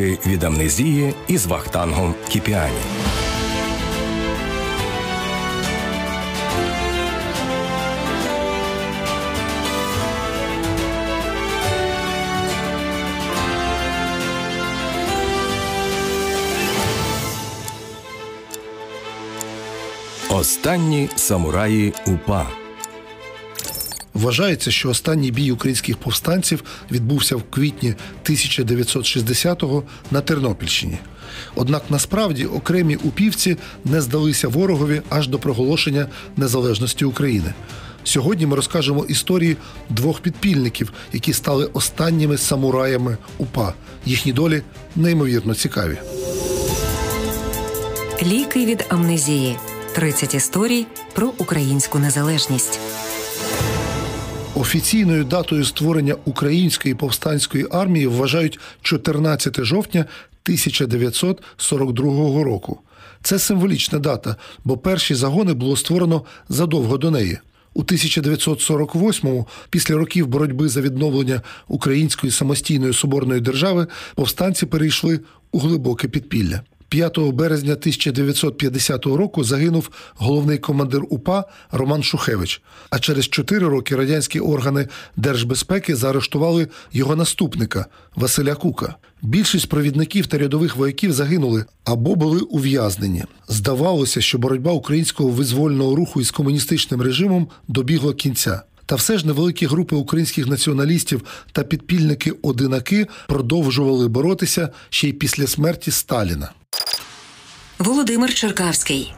Ліки від амнезії із Вахтангом Кіпіані. Останні самураї УПА. Вважається, що останній бій українських повстанців відбувся в квітні 1960-го на Тернопільщині. Однак насправді окремі упівці не здалися ворогові аж до проголошення незалежності України. Сьогодні ми розкажемо історії двох підпільників, які стали останніми самураями УПА. Їхні долі неймовірно цікаві. Ліки від амнезії. 30 історій про українську незалежність. Офіційною датою створення української повстанської армії вважають 14 жовтня 1942 року. Це символічна дата, бо перші загони було створено задовго до неї. У 1948-му, після років боротьби за відновлення української самостійної соборної держави, повстанці перейшли у глибоке підпілля. 5 березня 1950 року загинув головний командир УПА Роман Шухевич. А через 4 роки радянські органи держбезпеки заарештували його наступника Василя Кука. Більшість провідників та рядових вояків загинули або були ув'язнені. Здавалося, що боротьба українського визвольного руху із комуністичним режимом добігла кінця. Та все ж невеликі групи українських націоналістів та підпільники-одинаки продовжували боротися ще й після смерті Сталіна. Володимир Черкавський.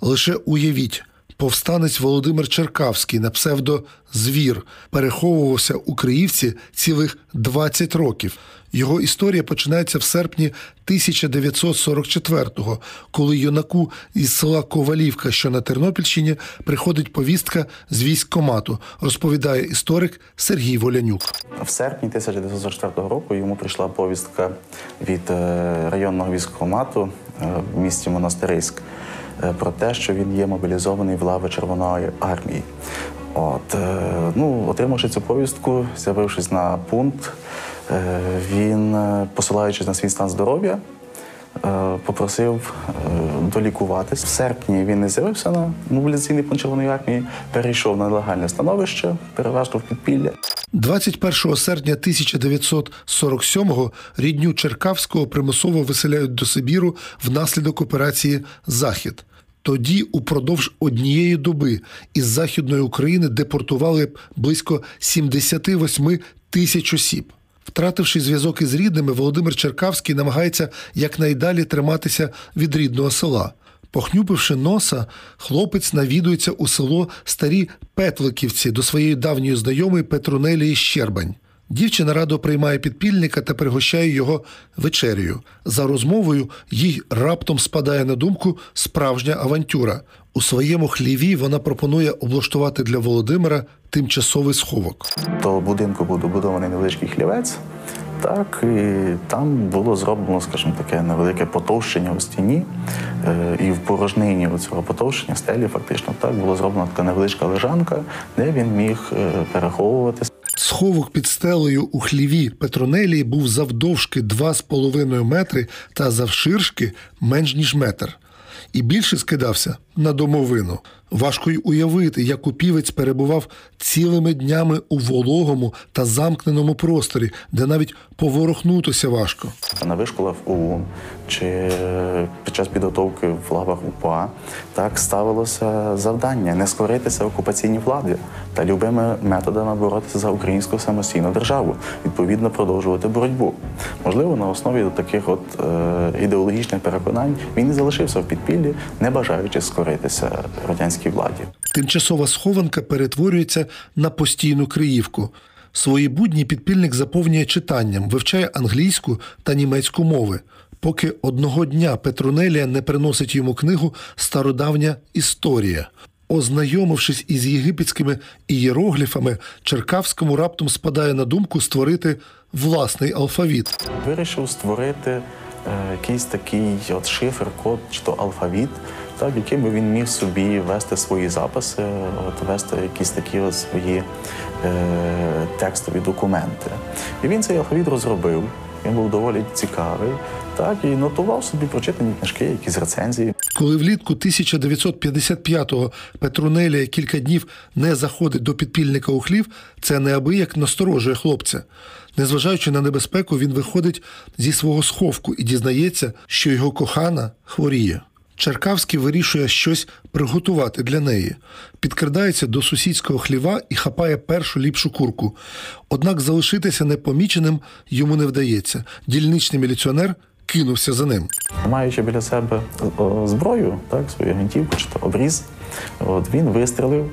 Лише уявіть, повстанець Володимир Черкавський на псевдо Звір переховувався у Криївці цілих 20 років. Його історія починається в серпні 1944-го, коли юнаку із села Ковалівка, що на Тернопільщині, приходить повістка з військкомату, розповідає історик Сергій Волянюк. В серпні 1944 року йому прийшла повістка від е, районного військкомату е, в місті Монастириськ про те, що він є мобілізований в лави Червоної армії. От, ну, Отримавши цю повістку, з'явившись на пункт, він, посилаючись на свій стан здоров'я, попросив долікуватись. В серпні він не з'явився на мобілізаційний пункт Червоної армії, перейшов на легальне становище, переважно в підпілля. 21 серпня 1947-го рідню Черкавського примусово виселяють до Сибіру внаслідок операції Захід. Тоді, упродовж однієї доби із Західної України депортували близько 78 тисяч осіб. Втративши зв'язок із рідними, Володимир Черкавський намагається якнайдалі триматися від рідного села. Похнюпивши носа, хлопець навідується у село Старі Петликівці до своєї давньої знайомої Петрунелії Щербань. Дівчина радо приймає підпільника та пригощає його вечерею. За розмовою їй раптом спадає на думку справжня авантюра. У своєму хліві вона пропонує облаштувати для Володимира тимчасовий сховок. До будинку був добудований невеличкий хлівець. Так, і там було зроблено, скажімо, таке невелике потовщення у стіні, е, і в порожнині цього потовщення стелі фактично так було зроблена така невеличка лежанка, де він міг е, переховуватися. Сховок під стелею у хліві Петронелії був завдовжки 2,5 метри та завширшки менш ніж метр. І більше скидався на домовину. Важко й уявити, як упівець перебував цілими днями у вологому та замкненому просторі, де навіть поворухнутися важко. На вишколах ОУН чи під час підготовки в лавах УПА так ставилося завдання не скоритися окупаційній владі та любими методами боротися за українську самостійну державу, відповідно продовжувати боротьбу. Можливо, на основі таких от е, ідеологічних переконань він і залишився в підпіллі, не бажаючи скоритися радянській владі. Тимчасова схованка перетворюється на постійну криївку. Свої будні підпільник заповнює читанням, вивчає англійську та німецьку мови, поки одного дня Петрунелія не приносить йому книгу Стародавня історія. Ознайомившись із єгипетськими ієрогліфами, Черкавському раптом спадає на думку створити власний алфавіт. Вирішив створити е, якийсь такий от шифр, код чи то алфавіт, так, яким би він міг собі вести свої записи, от, вести якісь такі от свої е, текстові документи. І він цей алфавіт розробив. він був доволі цікавий. Так, і нотував собі прочитані книжки, якісь рецензії. Коли влітку 1955-го Петрунелія кілька днів не заходить до підпільника у хлів, це неабияк насторожує хлопця. Незважаючи на небезпеку, він виходить зі свого сховку і дізнається, що його кохана хворіє. Черкавський вирішує щось приготувати для неї, підкрадається до сусідського хліва і хапає першу ліпшу курку. Однак залишитися непоміченим йому не вдається. Дільничний міліціонер кинувся за ним. Маючи біля себе зброю, так, свою гвинтівку чи то обріз, от, він вистрілив,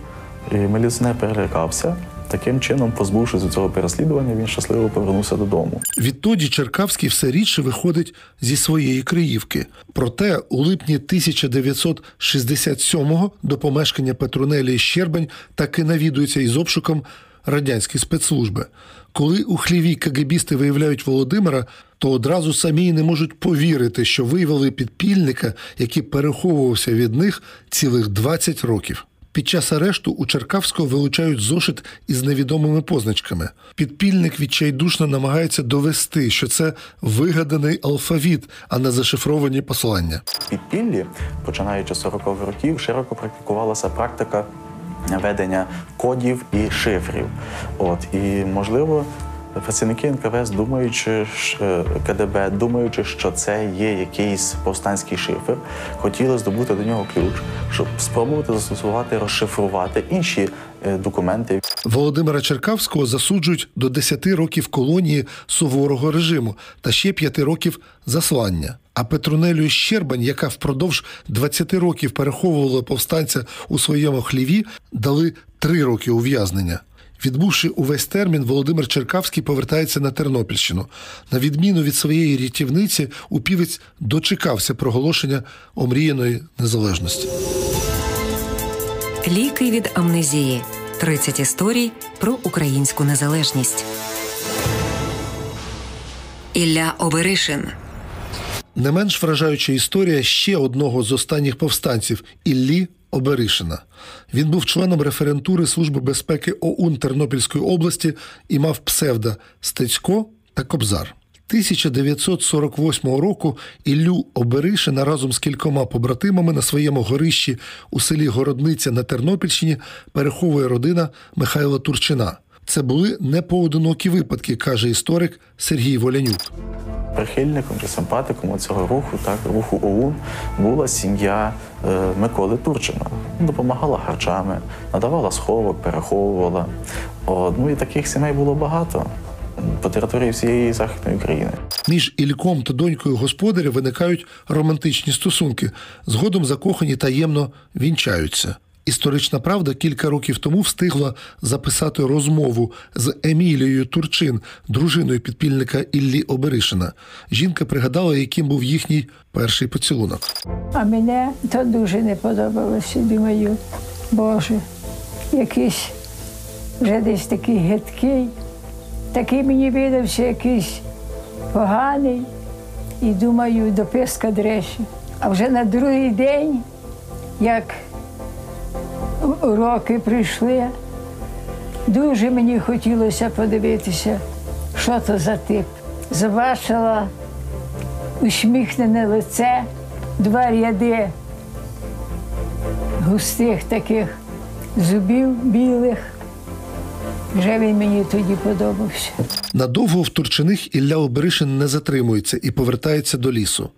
і міліціонер перелякався. Таким чином, позбувшись від цього переслідування, він щасливо повернувся додому. Відтоді Черкавський все рідше виходить зі своєї Криївки. Проте у липні 1967-го до помешкання Петрунелії Щербань таки навідується із обшуком радянські спецслужби. Коли у хліві КГБісти виявляють Володимира, то одразу самі не можуть повірити, що виявили підпільника, який переховувався від них цілих 20 років. Під час арешту у Черкавського вилучають зошит із невідомими позначками. Підпільник відчайдушно намагається довести, що це вигаданий алфавіт, а не зашифровані послання. Підпіллі, починаючи з 40-х років, широко практикувалася практика ведення кодів і шифрів. От і можливо. Працівники НКВС, думаючи КДБ, думаючи, що це є якийсь повстанський шифр, хотіли здобути до нього ключ, щоб спробувати застосувати, розшифрувати інші е, документи. Володимира Черкавського засуджують до 10 років колонії суворого режиму та ще 5 років заслання. А Петрунелію Щербань, яка впродовж 20 років переховувала повстанця у своєму хліві, дали 3 роки ув'язнення. Відбувши увесь термін, Володимир Черкавський повертається на Тернопільщину. На відміну від своєї рятівниці, упівець дочекався проголошення омріяної незалежності. Ліки від амнезії. 30 історій про українську незалежність. Ілля Оберишин. Не менш вражаюча історія ще одного з останніх повстанців Іллі Оберишина. Він був членом референтури Служби безпеки ОУН Тернопільської області і мав псевдо Стецько та Кобзар. 1948 року Іллю Оберишина разом з кількома побратимами на своєму горищі у селі Городниця на Тернопільщині переховує родина Михайла Турчина. Це були непоодинокі випадки, каже історик Сергій Волянюк. Прихильником чи симпатиком цього руху, так руху ОУН, була сім'я е, Миколи Турчина. Допомагала харчами, надавала сховок, переховувала. От, ну і таких сімей було багато по території всієї західної України. Між Ільком та донькою господаря виникають романтичні стосунки. Згодом закохані таємно вінчаються. Історична правда кілька років тому встигла записати розмову з Емілією Турчин, дружиною підпільника Іллі Оберишина. Жінка пригадала, яким був їхній перший поцілунок. А мене то дуже не подобалося. Думаю, Боже, якийсь вже десь такий гидкий, такий мені видався якийсь поганий. І думаю, до писка дрещі. А вже на другий день, як уроки прийшли, дуже мені хотілося подивитися, що це за тип. Побачила усміхнене лице, два ряди густих таких зубів білих. Вже він мені тоді подобався. Надовго в Турчиних Ілля Оберишин не затримується і повертається до лісу.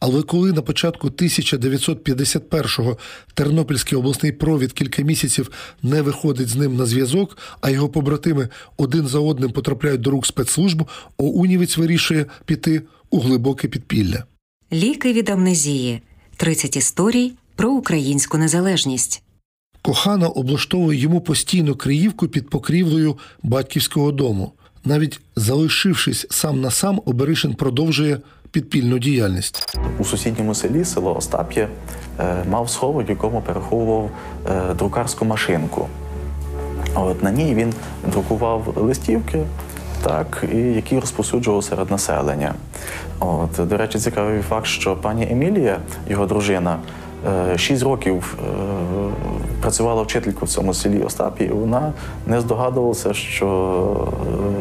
Але коли на початку 1951-го Тернопільський обласний провід кілька місяців не виходить з ним на зв'язок, а його побратими один за одним потрапляють до рук спецслужб, Оунівець вирішує піти у глибоке підпілля. Ліки від амнезії. 30 історій про українську незалежність. Кохана облаштовує йому постійну криївку під покрівлею батьківського дому. Навіть залишившись сам на сам, Оберишин продовжує підпільну діяльність. У сусідньому селі, село Остап'є, е, мав сховок, якому переховував е, друкарську машинку. От, на ній він друкував листівки, так, і які розповсюджував серед населення. От, до речі, цікавий факт, що пані Емілія, його дружина, е, шість років працювала вчителька в цьому селі Остапі, і вона не здогадувалася, що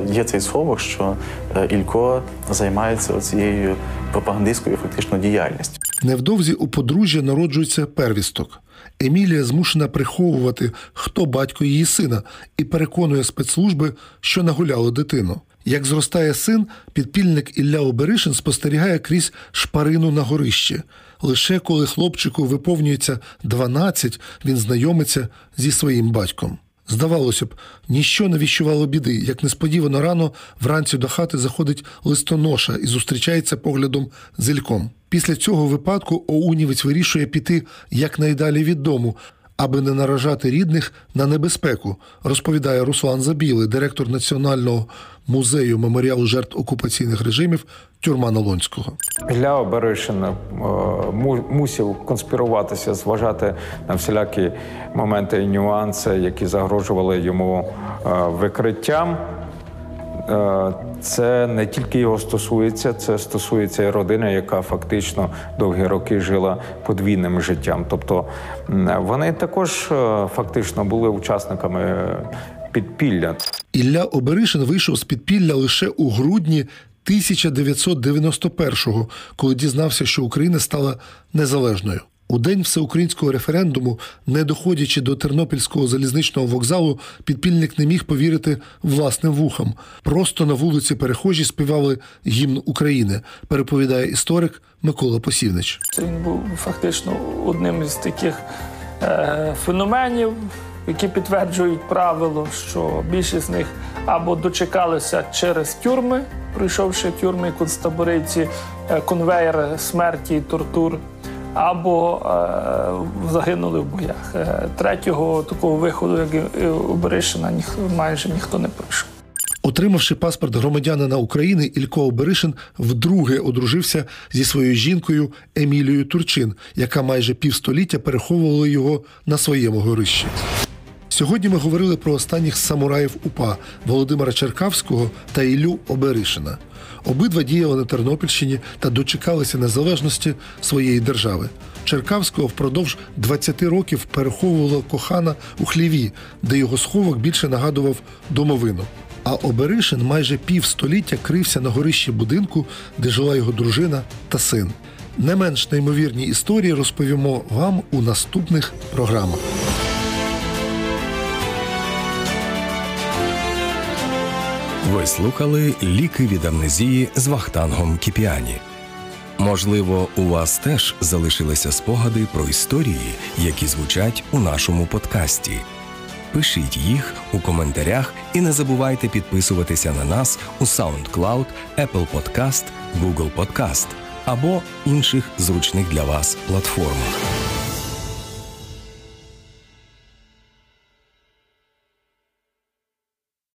е, є цей сховок, що е, Ілько займається цією пропагандистською фактично діяльністю. Невдовзі у подружжя народжується первісток. Емілія змушена приховувати, хто батько її сина, і переконує спецслужби, що нагуляли дитину. Як зростає син, підпільник Ілля Оберишин спостерігає крізь шпарину на горищі. Лише коли хлопчику виповнюється 12, він знайомиться зі своїм батьком. Здавалося б, ніщо не віщувало біди, як несподівано рано вранці до хати заходить листоноша і зустрічається поглядом з Ільком. Після цього випадку Оунівець вирішує піти якнайдалі від дому, аби не наражати рідних на небезпеку, розповідає Руслан Забілий, директор Національного музею меморіалу жертв окупаційних режимів Тюрма Налонського. Ілля Оберишин е, мусив конспіруватися, зважати на всілякі моменти і нюанси, які загрожували йому е, викриттям. Е, Це не тільки його стосується, це стосується і родини, яка фактично довгі роки жила подвійним життям. Тобто вони також фактично були учасниками підпілля. Ілля Оберишин вийшов з підпілля лише у грудні 1991-го, коли дізнався, що Україна стала незалежною. У день всеукраїнського референдуму, не доходячи до Тернопільського залізничного вокзалу, підпільник не міг повірити власним вухам. Просто на вулиці перехожі співали гімн України, переповідає історик Микола Посівнич. Це він був фактично одним із таких е, феноменів, які підтверджують правило, що більшість з них або дочекалися через тюрми, пройшовши тюрми концтабориці, е, конвейер смерті і тортур, або е, загинули в боях. Е, третього такого виходу, як і у ніх, майже ніхто не пройшов. Отримавши паспорт громадянина України, Ілько Оберишин вдруге одружився зі своєю жінкою Емілією Турчин, яка майже півстоліття переховувала його на своєму горищі. Сьогодні ми говорили про останніх самураїв УПА Володимира Черкавського та Іллю Оберишина. Обидва діяли на Тернопільщині та дочекалися незалежності своєї держави. Черкавського впродовж 20 років переховувала кохана у хліві, де його сховок більше нагадував домовину. А Оберишин майже півстоліття крився на горищі будинку, де жила його дружина та син. Не менш неймовірні історії розповімо вам у наступних програмах. Ви слухали ліки від амнезії з Вахтангом Кіпіані. Можливо, у вас теж залишилися спогади про історії, які звучать у нашому подкасті. Пишіть їх у коментарях і не забувайте підписуватися на нас у SoundCloud, Apple Podcast, Google Podcast або інших зручних для вас платформах.